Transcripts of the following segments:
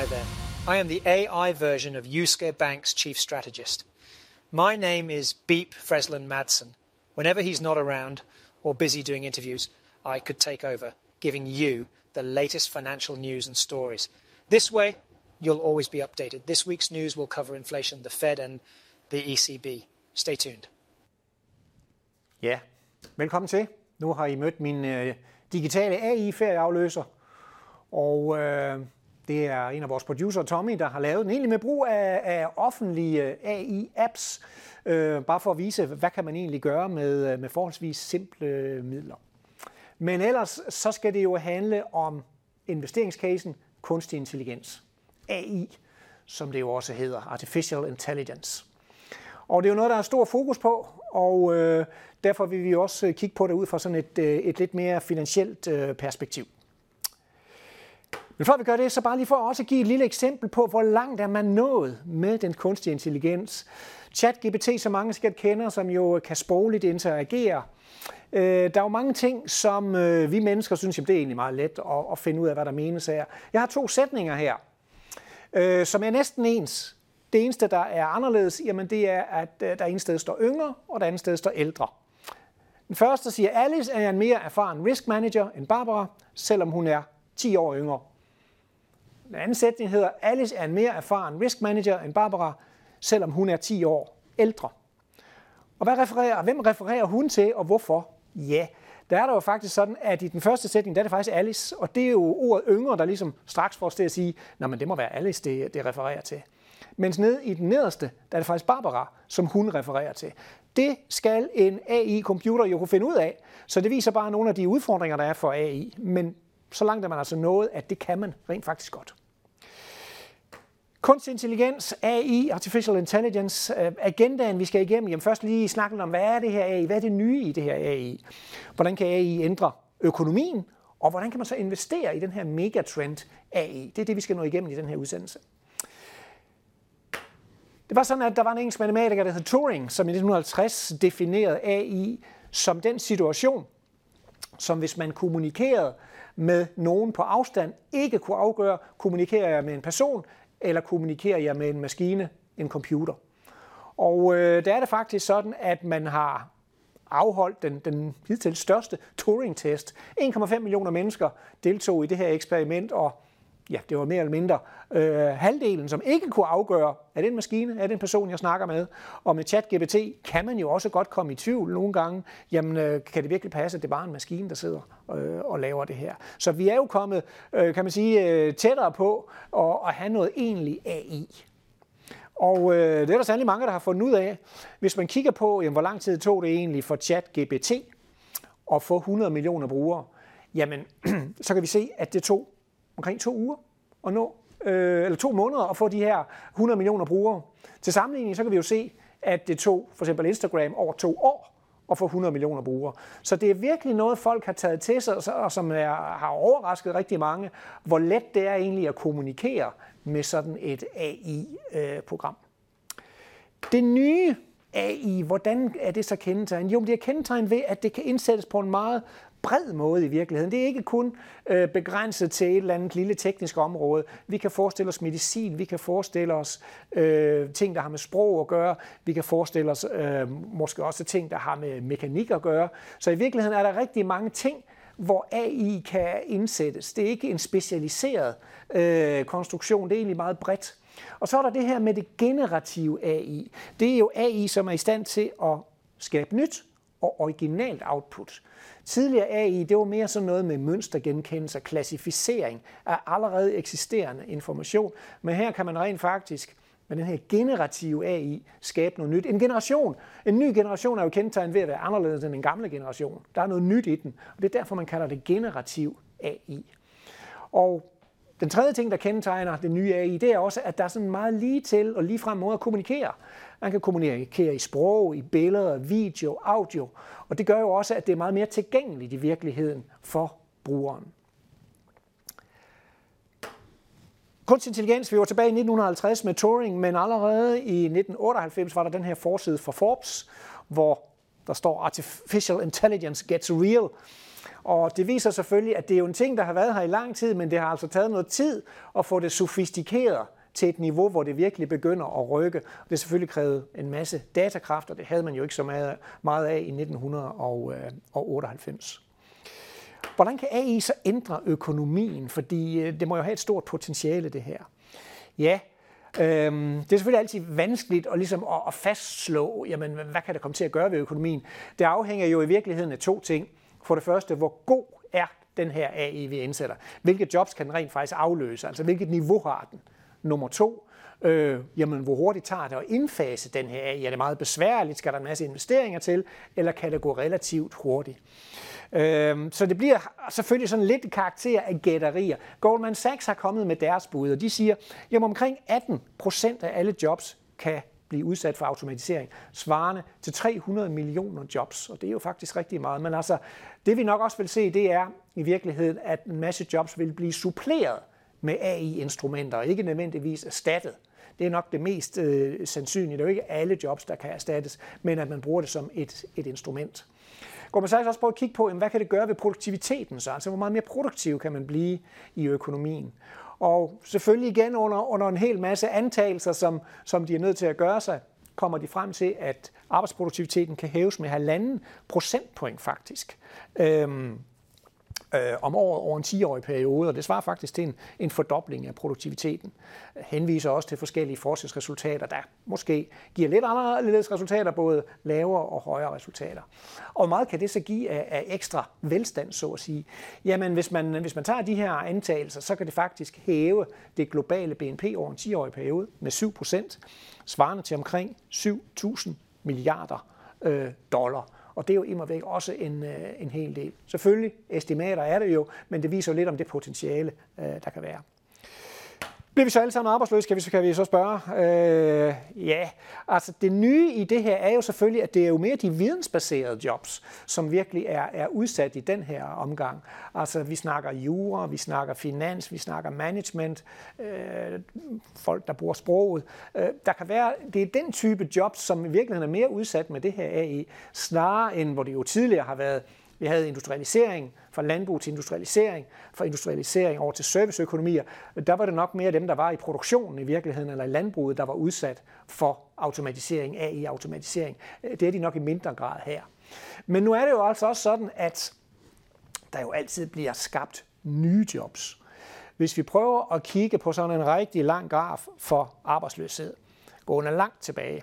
Hi there. I am the AI version of Yusuke Bank's chief strategist. My name is Beep Freslin Madsen. Whenever he's not around or busy doing interviews, I could take over, giving you the latest financial news and stories. This way, you'll always be updated. This week's news will cover inflation, the Fed, and the ECB. Stay tuned. Ja, velkommen til. Nu har I mødt min øh, digitale AI-ferieafløser, og øh, det er en af vores producer, Tommy, der har lavet den egentlig med brug af, af offentlige øh, AI-apps, øh, bare for at vise, hvad kan man egentlig gøre med, øh, med forholdsvis simple øh, midler. Men ellers så skal det jo handle om investeringscasen kunstig intelligens. AI, som det jo også hedder, Artificial Intelligence. Og det er jo noget, der er stor fokus på, og øh, derfor vil vi også kigge på det ud fra sådan et, et lidt mere finansielt øh, perspektiv. Men før vi gør det, så bare lige for at også give et lille eksempel på, hvor langt er man nået med den kunstige intelligens. ChatGPT, som mange sikkert kender, som jo kan sprogligt interagere. Øh, der er jo mange ting, som øh, vi mennesker synes, det er egentlig meget let at, at finde ud af, hvad der menes her. Jeg har to sætninger her, øh, som er næsten ens. Det eneste, der er anderledes, jamen det er, at der ene sted står yngre, og der andet sted står ældre. Den første siger, Alice er en mere erfaren risk manager end Barbara, selvom hun er 10 år yngre. Den anden sætning hedder, Alice er en mere erfaren risk manager end Barbara, selvom hun er 10 år ældre. Og hvad refererer, hvem refererer hun til, og hvorfor? Ja, der er der jo faktisk sådan, at i den første sætning, der er det faktisk Alice, og det er jo ordet yngre, der ligesom straks får os til at sige, nej, men det må være Alice, det, det refererer til. Mens nede i den nederste, der er det faktisk Barbara, som hun refererer til. Det skal en AI-computer jo kunne finde ud af, så det viser bare nogle af de udfordringer, der er for AI. Men så langt er man altså nået, at det kan man rent faktisk godt. Kunstig intelligens, AI, Artificial Intelligence, øh, agendaen, vi skal igennem. Jamen først lige snakke om, hvad er det her AI? Hvad er det nye i det her AI? Hvordan kan AI ændre økonomien? Og hvordan kan man så investere i den her megatrend AI? Det er det, vi skal nå igennem i den her udsendelse. Det var sådan, at der var en engelsk matematiker, der hed Turing, som i 1950 definerede AI som den situation, som hvis man kommunikerede med nogen på afstand, ikke kunne afgøre, kommunikerer jeg med en person, eller kommunikerer jeg med en maskine, en computer. Og øh, der er det faktisk sådan, at man har afholdt den, den hidtil største Turing-test. 1,5 millioner mennesker deltog i det her eksperiment, og ja, det var mere eller mindre øh, halvdelen, som ikke kunne afgøre, er det en maskine, er det en person, jeg snakker med? Og med ChatGPT kan man jo også godt komme i tvivl nogle gange, jamen øh, kan det virkelig passe, at det er bare en maskine, der sidder øh, og laver det her? Så vi er jo kommet, øh, kan man sige, øh, tættere på at, at have noget egentlig AI. Og øh, det er der sandelig mange, der har fundet ud af. Hvis man kigger på, jamen, hvor lang tid tog det egentlig for ChatGPT at få 100 millioner brugere, jamen, så kan vi se, at det tog omkring to uger at nå, øh, eller to måneder at få de her 100 millioner brugere. Til sammenligning så kan vi jo se, at det tog for eksempel Instagram over to år at få 100 millioner brugere. Så det er virkelig noget, folk har taget til sig, og som er, har overrasket rigtig mange, hvor let det er egentlig at kommunikere med sådan et AI-program. Øh, det nye AI, hvordan er det så kendetegnet? Jo, det er kendetegnet ved, at det kan indsættes på en meget bred måde i virkeligheden. Det er ikke kun øh, begrænset til et eller andet lille teknisk område. Vi kan forestille os medicin, vi kan forestille os øh, ting, der har med sprog at gøre, vi kan forestille os øh, måske også ting, der har med mekanik at gøre. Så i virkeligheden er der rigtig mange ting, hvor AI kan indsættes. Det er ikke en specialiseret øh, konstruktion, det er egentlig meget bredt. Og så er der det her med det generative AI. Det er jo AI, som er i stand til at skabe nyt og originalt output. Tidligere AI, det var mere sådan noget med mønstergenkendelse og klassificering af allerede eksisterende information. Men her kan man rent faktisk med den her generative AI skabe noget nyt. En generation, en ny generation er jo kendetegnet ved at være anderledes end en gamle generation. Der er noget nyt i den, og det er derfor, man kalder det generativ AI. Og den tredje ting, der kendetegner det nye AI, det er også, at der er sådan meget lige til og lige frem måde at kommunikere. Man kan kommunikere i sprog, i billeder, video, audio, og det gør jo også, at det er meget mere tilgængeligt i virkeligheden for brugeren. Kunstig intelligens, vi var tilbage i 1950 med Turing, men allerede i 1998 var der den her forside for Forbes, hvor der står Artificial Intelligence Gets Real. Og det viser selvfølgelig, at det er jo en ting, der har været her i lang tid, men det har altså taget noget tid at få det sofistikeret til et niveau, hvor det virkelig begynder at rykke. Det har selvfølgelig krævet en masse datakraft, og det havde man jo ikke så meget, af i 1998. Øh, Hvordan kan AI så ændre økonomien? Fordi øh, det må jo have et stort potentiale, det her. Ja, Øhm, det er selvfølgelig altid vanskeligt at, ligesom at, at fastslå, jamen, hvad kan det komme til at gøre ved økonomien. Det afhænger jo i virkeligheden af to ting. For det første, hvor god er den her AI, vi indsætter? Hvilke jobs kan den rent faktisk afløse? Altså, hvilket niveau har den? Nummer to, øh, jamen, hvor hurtigt tager det at indfase den her AI? Er det meget besværligt? Skal der en masse investeringer til? Eller kan det gå relativt hurtigt? Øh, så det bliver selvfølgelig sådan lidt karakter af gætterier. Goldman Sachs har kommet med deres bud, og de siger, at omkring 18 procent af alle jobs kan blive udsat for automatisering, svarende til 300 millioner jobs, og det er jo faktisk rigtig meget. Men altså, det vi nok også vil se, det er i virkeligheden, at en masse jobs vil blive suppleret med AI-instrumenter, ikke nødvendigvis erstattet. Det er nok det mest øh, sandsynlige. Det er jo ikke alle jobs, der kan erstattes, men at man bruger det som et, et instrument. Går man så altså også på at kigge på, hvad kan det gøre ved produktiviteten så? Altså, hvor meget mere produktiv kan man blive i økonomien? Og selvfølgelig igen under, under en hel masse antagelser, som, som de er nødt til at gøre sig, kommer de frem til, at arbejdsproduktiviteten kan hæves med halvanden procentpoint faktisk. Øhm, øh, om året over en 10-årig periode, og det svarer faktisk til en, en fordobling af produktiviteten. Øh, henviser også til forskellige forskningsresultater, der måske giver lidt anderledes resultater, både lavere og højere resultater. Og hvor meget kan det så give af, af ekstra velstand, så at sige? Jamen, hvis man, hvis man tager de her antagelser, så kan det faktisk hæve det globale BNP over en 10-årig periode med 7 procent, svarende til omkring 7.000 milliarder øh, dollar. Og det er jo imod væk også en, øh, en hel del. Selvfølgelig, estimater er det jo, men det viser jo lidt om det potentiale, øh, der kan være. Bliver vi så alle sammen arbejdsløse, kan vi, så kan vi så spørge. Øh, ja, altså det nye i det her er jo selvfølgelig, at det er jo mere de vidensbaserede jobs, som virkelig er, er udsat i den her omgang. Altså vi snakker jura, vi snakker finans, vi snakker management, øh, folk der bruger sproget. Øh, der kan være, det er den type jobs, som i virkeligheden er mere udsat med det her AI, snarere end hvor det jo tidligere har været vi havde industrialisering, fra landbrug til industrialisering, fra industrialisering over til serviceøkonomier. Der var det nok mere dem, der var i produktionen i virkeligheden, eller i landbruget, der var udsat for automatisering, AI-automatisering. Det er de nok i mindre grad her. Men nu er det jo altså også sådan, at der jo altid bliver skabt nye jobs. Hvis vi prøver at kigge på sådan en rigtig lang graf for arbejdsløshed, gående langt tilbage,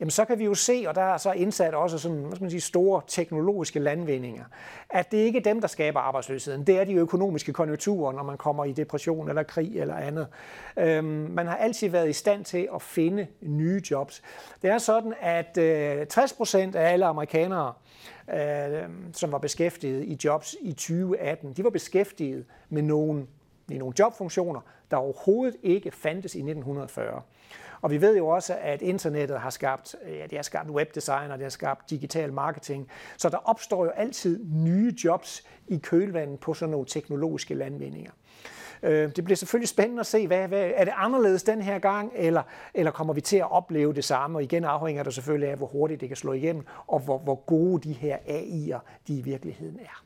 jamen så kan vi jo se, og der er så indsat også sådan, hvad skal man sige, store teknologiske landvindinger, at det ikke er dem, der skaber arbejdsløsheden. Det er de økonomiske konjunkturer, når man kommer i depression eller krig eller andet. Øhm, man har altid været i stand til at finde nye jobs. Det er sådan, at øh, 60 procent af alle amerikanere, øh, som var beskæftiget i jobs i 2018, de var beskæftiget med nogle, i nogle jobfunktioner, der overhovedet ikke fandtes i 1940. Og vi ved jo også, at internettet har skabt, ja, det har skabt webdesign, og det har skabt digital marketing. Så der opstår jo altid nye jobs i kølvandet på sådan nogle teknologiske landvindinger. Øh, det bliver selvfølgelig spændende at se, hvad, hvad, er det anderledes den her gang, eller, eller kommer vi til at opleve det samme? Og igen afhænger det selvfølgelig af, hvor hurtigt det kan slå igennem, og hvor, hvor gode de her AI'er de i virkeligheden er.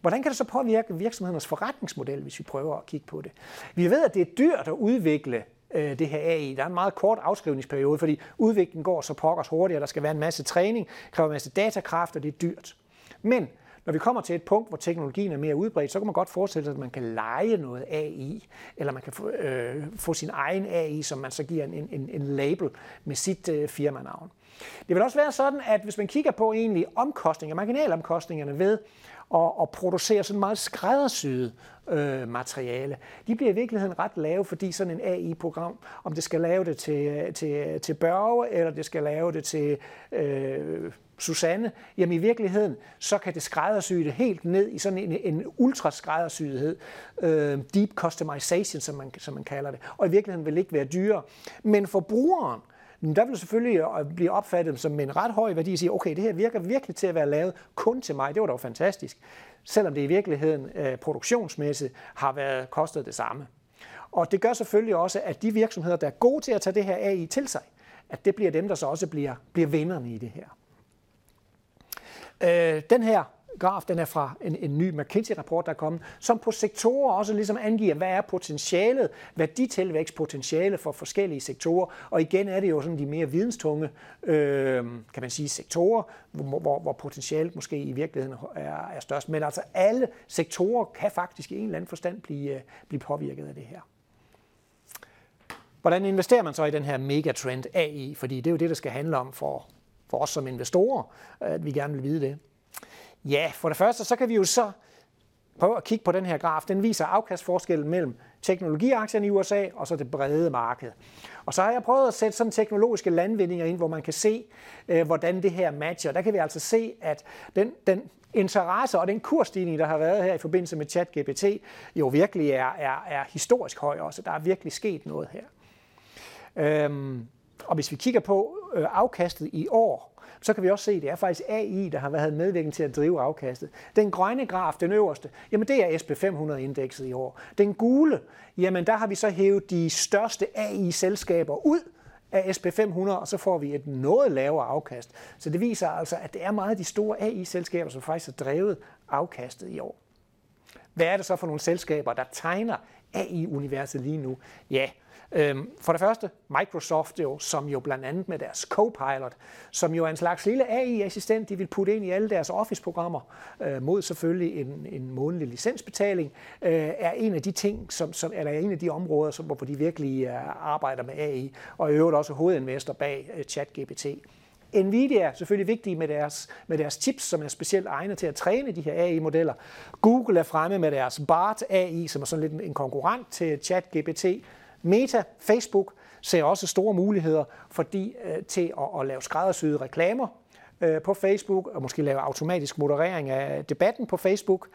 Hvordan kan det så påvirke virksomhedernes forretningsmodel, hvis vi prøver at kigge på det? Vi ved, at det er dyrt at udvikle øh, det her AI. Der er en meget kort afskrivningsperiode, fordi udviklingen går så pokkers hurtigt, og der skal være en masse træning, kræver en masse datakraft, og det er dyrt. Men når vi kommer til et punkt, hvor teknologien er mere udbredt, så kan man godt forestille sig, at man kan lege noget AI, eller man kan få, øh, få sin egen AI, som man så giver en, en, en label med sit øh, firmanavn. Det vil også være sådan, at hvis man kigger på egentlig omkostninger, marginalomkostningerne ved at, at producere sådan meget skræddersyet øh, materiale. De bliver i virkeligheden ret lave, fordi sådan en AI-program, om det skal lave det til, øh, til, øh, til Børge, eller det skal lave det til øh, Susanne, jamen i virkeligheden, så kan det skræddersy det helt ned i sådan en, en ultra skræddersyethed, øh, deep customization, som man, som man kalder det, og i virkeligheden vil ikke være dyrere. Men for men der vil selvfølgelig øh, blive opfattet som en ret høj værdi, at sige, okay, det her virker virkelig til at være lavet kun til mig, det var dog fantastisk, selvom det i virkeligheden øh, produktionsmæssigt har været kostet det samme. Og det gør selvfølgelig også, at de virksomheder, der er gode til at tage det her AI til sig, at det bliver dem, der så også bliver, bliver vinderne i det her. Øh, den her graf, den er fra en, en ny McKinsey-rapport, der er kommet, som på sektorer også ligesom angiver, hvad er potentialet, værditilvækstpotentiale for forskellige sektorer. Og igen er det jo sådan de mere videnstunge, øh, kan man sige, sektorer, hvor, hvor, hvor potentialet måske i virkeligheden er, er størst. Men altså alle sektorer kan faktisk i en eller anden forstand blive, øh, blive påvirket af det her. Hvordan investerer man så i den her megatrend AI? Fordi det er jo det, der skal handle om for, for os som investorer, at vi gerne vil vide det. Ja, for det første, så kan vi jo så prøve at kigge på den her graf. Den viser afkastforskellen mellem teknologiaktierne i USA og så det brede marked. Og så har jeg prøvet at sætte sådan teknologiske landvindinger ind, hvor man kan se, øh, hvordan det her matcher. Der kan vi altså se, at den, den interesse og den kursstigning, der har været her i forbindelse med ChatGPT, jo virkelig er, er, er historisk høj også. Der er virkelig sket noget her. Øhm, og hvis vi kigger på øh, afkastet i år, så kan vi også se, at det er faktisk AI, der har været medvirkende til at drive afkastet. Den grønne graf, den øverste, jamen det er SP500-indekset i år. Den gule, jamen der har vi så hævet de største AI-selskaber ud af SP500, og så får vi et noget lavere afkast. Så det viser altså, at det er meget de store AI-selskaber, som faktisk har drevet afkastet i år. Hvad er det så for nogle selskaber, der tegner AI-universet lige nu? Ja, Øhm, for det første Microsoft, jo, som jo blandt andet med deres Copilot, som jo er en slags lille AI-assistent, de vil putte ind i alle deres Office-programmer, øh, mod selvfølgelig en, en månedlig licensbetaling, øh, er en af de ting, som, som, eller en af de områder, som, hvor de virkelig øh, arbejder med AI, og i øvrigt også hovedinvestor bag øh, ChatGPT. Nvidia er selvfølgelig vigtige med deres, med deres chips, som er specielt egnet til at træne de her AI-modeller. Google er fremme med deres BART AI, som er sådan lidt en konkurrent til ChatGPT. Meta, Facebook, ser også store muligheder fordi, øh, til at, at lave skræddersyede reklamer øh, på Facebook, og måske lave automatisk moderering af debatten på Facebook.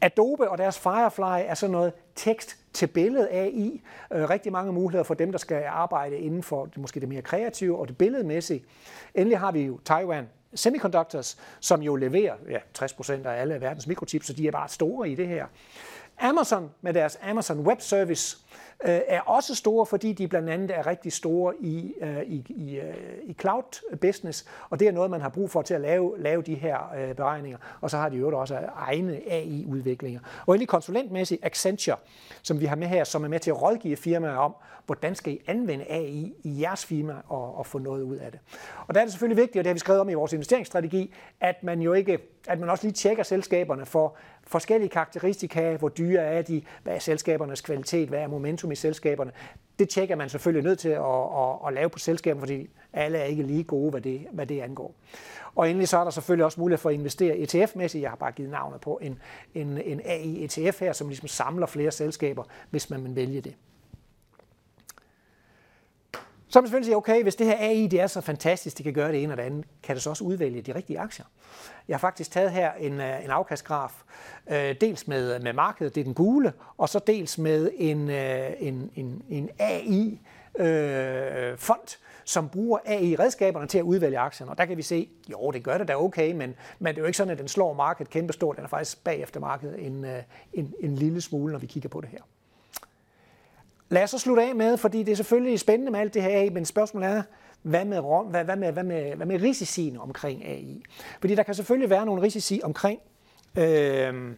Adobe og deres Firefly er sådan noget tekst til billede AI. Øh, rigtig mange muligheder for dem, der skal arbejde inden for det, måske det mere kreative og det billedmæssige. Endelig har vi jo Taiwan Semiconductors, som jo leverer ja, 60% af alle verdens mikrochips, så de er bare store i det her. Amazon med deres Amazon Web Service øh, er også store, fordi de blandt andet er rigtig store i, øh, i, i, øh, i cloud business, og det er noget, man har brug for til at lave, lave de her øh, beregninger. Og så har de jo også egne AI-udviklinger. Og endelig konsulentmæssigt Accenture, som vi har med her, som er med til at rådgive firmaer om, hvordan skal I anvende AI i jeres firma og, og få noget ud af det. Og der er det selvfølgelig vigtigt, og det har vi skrevet om i vores investeringsstrategi, at man jo ikke, at man også lige tjekker selskaberne for forskellige karakteristika, hvor dyre er de, hvad er selskabernes kvalitet, hvad er momentum i selskaberne. Det tjekker man selvfølgelig nødt til at, at, at lave på selskaberne, fordi alle er ikke lige gode, hvad det, hvad det angår. Og endelig så er der selvfølgelig også mulighed for at investere ETF-mæssigt. Jeg har bare givet navnet på en, en, en AI-ETF her, som ligesom samler flere selskaber, hvis man vil vælge det. Så kan man selvfølgelig sige, okay, hvis det her AI det er så fantastisk, det kan gøre det ene og det andet, kan det så også udvælge de rigtige aktier? Jeg har faktisk taget her en, øh, en afkastgraf, øh, dels med, med markedet, det er den gule, og så dels med en, øh, en, en, en AI-fond, øh, som bruger AI-redskaberne til at udvælge aktierne. Og der kan vi se, jo, det gør det da okay, men, men det er jo ikke sådan, at den slår markedet kæmpestort. Den er faktisk bagefter markedet en, øh, en, en lille smule, når vi kigger på det her. Lad os så slutte af med, fordi det er selvfølgelig spændende med alt det her AI, men spørgsmålet er, hvad med, hvad, hvad med, hvad med, hvad med risiciene omkring AI? Fordi der kan selvfølgelig være nogle risici omkring øh,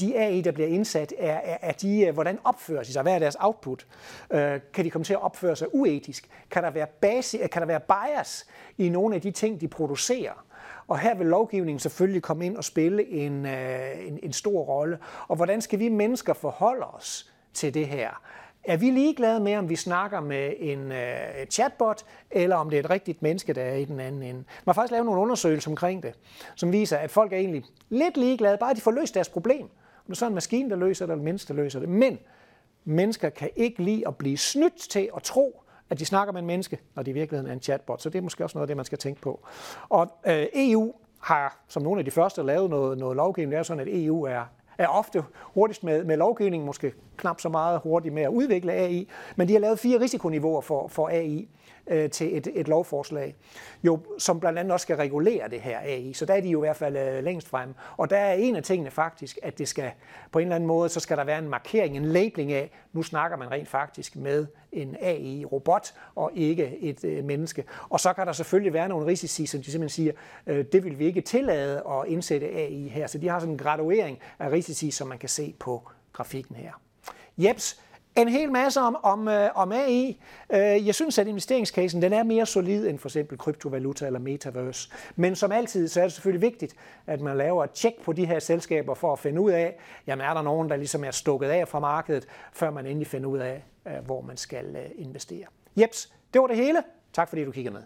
de AI, der bliver indsat, er, er, er de, øh, hvordan opfører de sig? Hvad er deres output? Øh, kan de komme til at opføre sig uetisk? Kan der, være base, øh, kan der være bias i nogle af de ting, de producerer? Og her vil lovgivningen selvfølgelig komme ind og spille en, øh, en, en stor rolle. Og hvordan skal vi mennesker forholde os til det her? Er vi ligeglade med, om vi snakker med en øh, chatbot, eller om det er et rigtigt menneske, der er i den anden ende? Man har faktisk lavet nogle undersøgelser omkring det, som viser, at folk er egentlig lidt ligeglade, bare de får løst deres problem. Om det er så en maskine, der løser det, eller en menneske, der løser det. Men mennesker kan ikke lide at blive snydt til at tro, at de snakker med en menneske, når de i virkeligheden er en chatbot. Så det er måske også noget af det, man skal tænke på. Og øh, EU har som nogle af de første lavet noget, noget lovgivning. Det er sådan, at EU er er ofte hurtigst med, med lovgivning, måske knap så meget hurtigt med at udvikle AI, men de har lavet fire risikoniveauer for, for AI øh, til et, et lovforslag, jo, som blandt andet også skal regulere det her AI. Så der er de jo i hvert fald øh, længst frem. Og der er en af tingene faktisk, at det skal på en eller anden måde, så skal der være en markering, en labeling af, nu snakker man rent faktisk med en AI-robot og ikke et øh, menneske. Og så kan der selvfølgelig være nogle risici, som de simpelthen siger, øh, det vil vi ikke tillade at indsætte AI her. Så de har sådan en graduering af risici, som man kan se på grafikken her. Jeps, en hel masse om, om, øh, om AI. Øh, jeg synes, at investeringscasen den er mere solid end for eksempel kryptovaluta eller metaverse. Men som altid, så er det selvfølgelig vigtigt, at man laver et tjek på de her selskaber for at finde ud af, jamen er der nogen, der ligesom er stukket af fra markedet, før man endelig finder ud af, øh, hvor man skal øh, investere. Jeps, det var det hele. Tak fordi du kiggede med.